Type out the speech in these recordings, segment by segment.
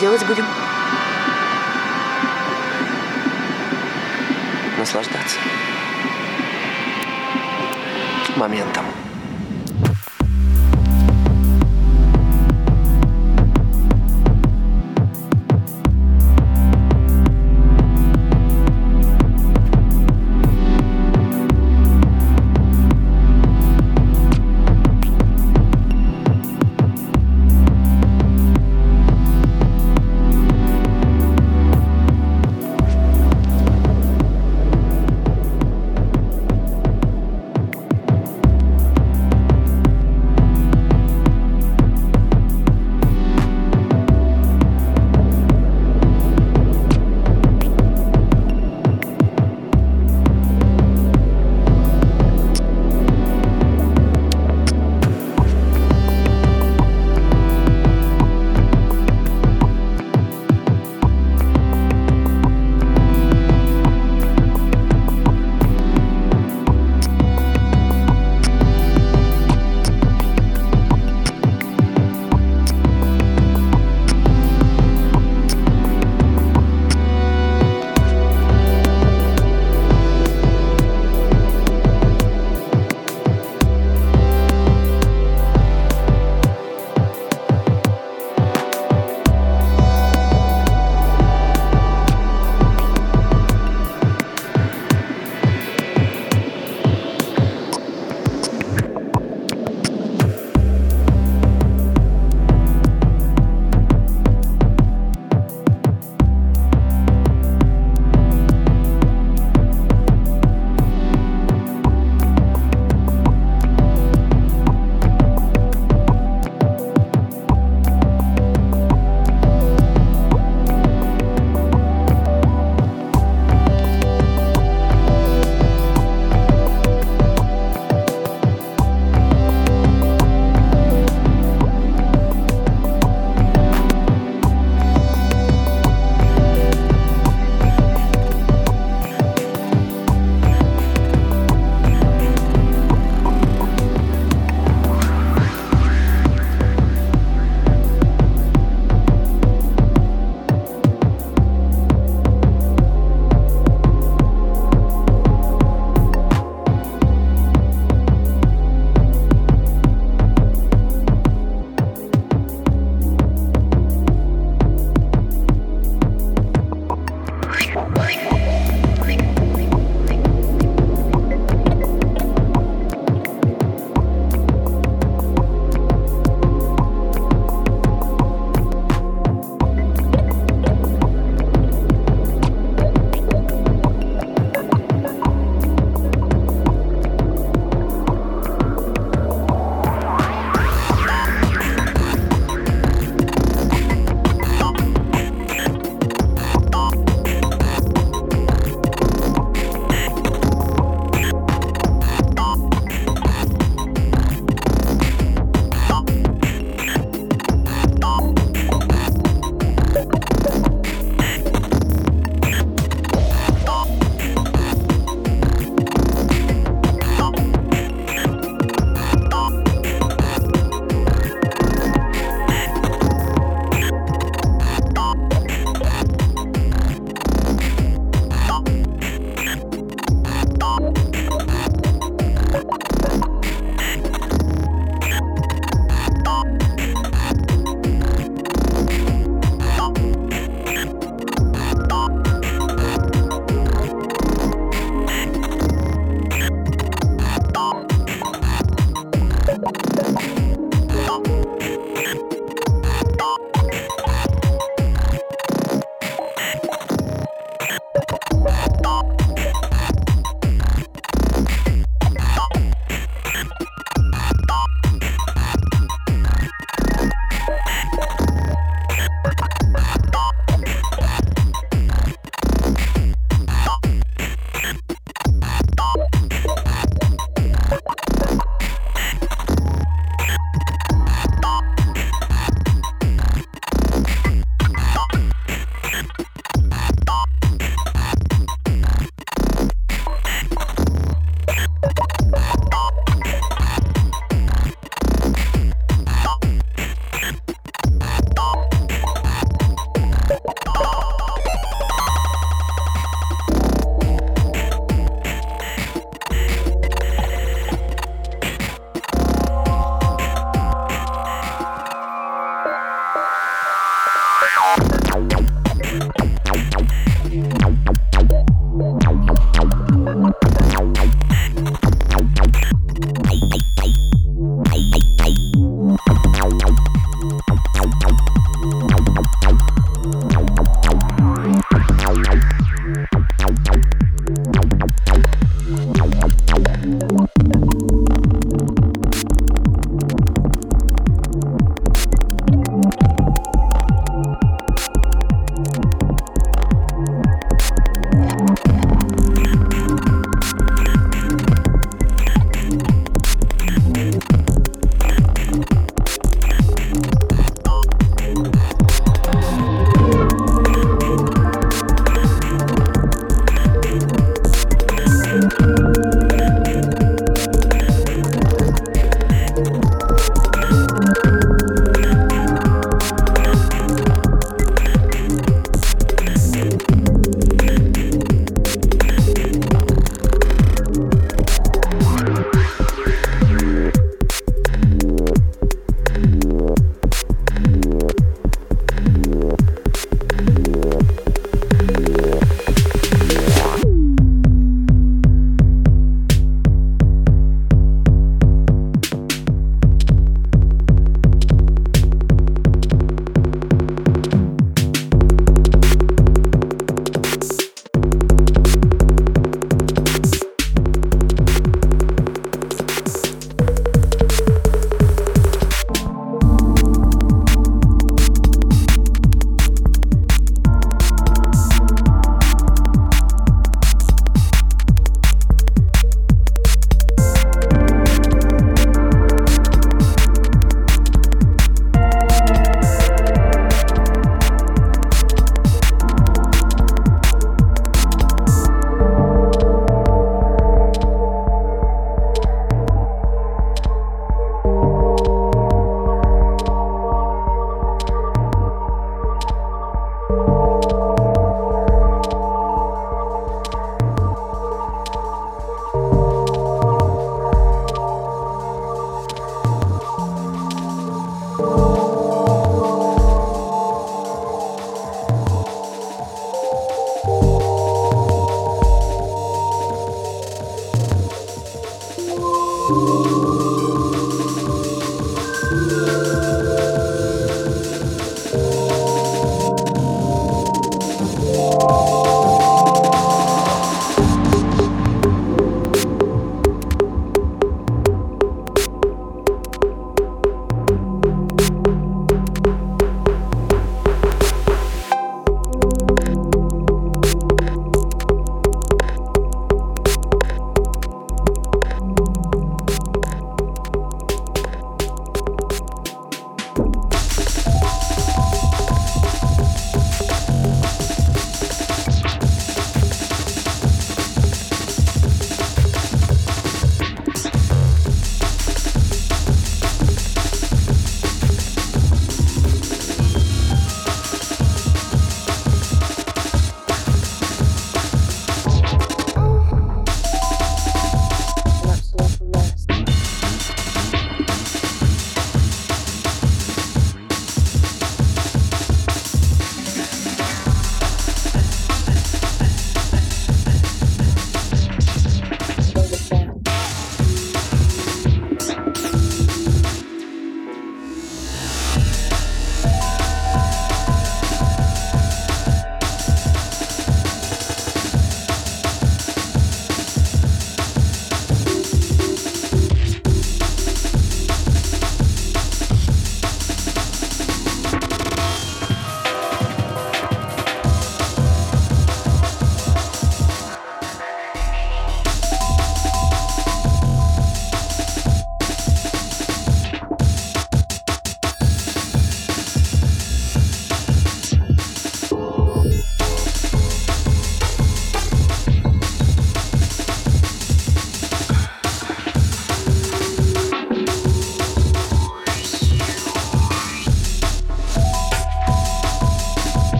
Делать будем?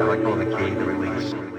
I like all the cave release.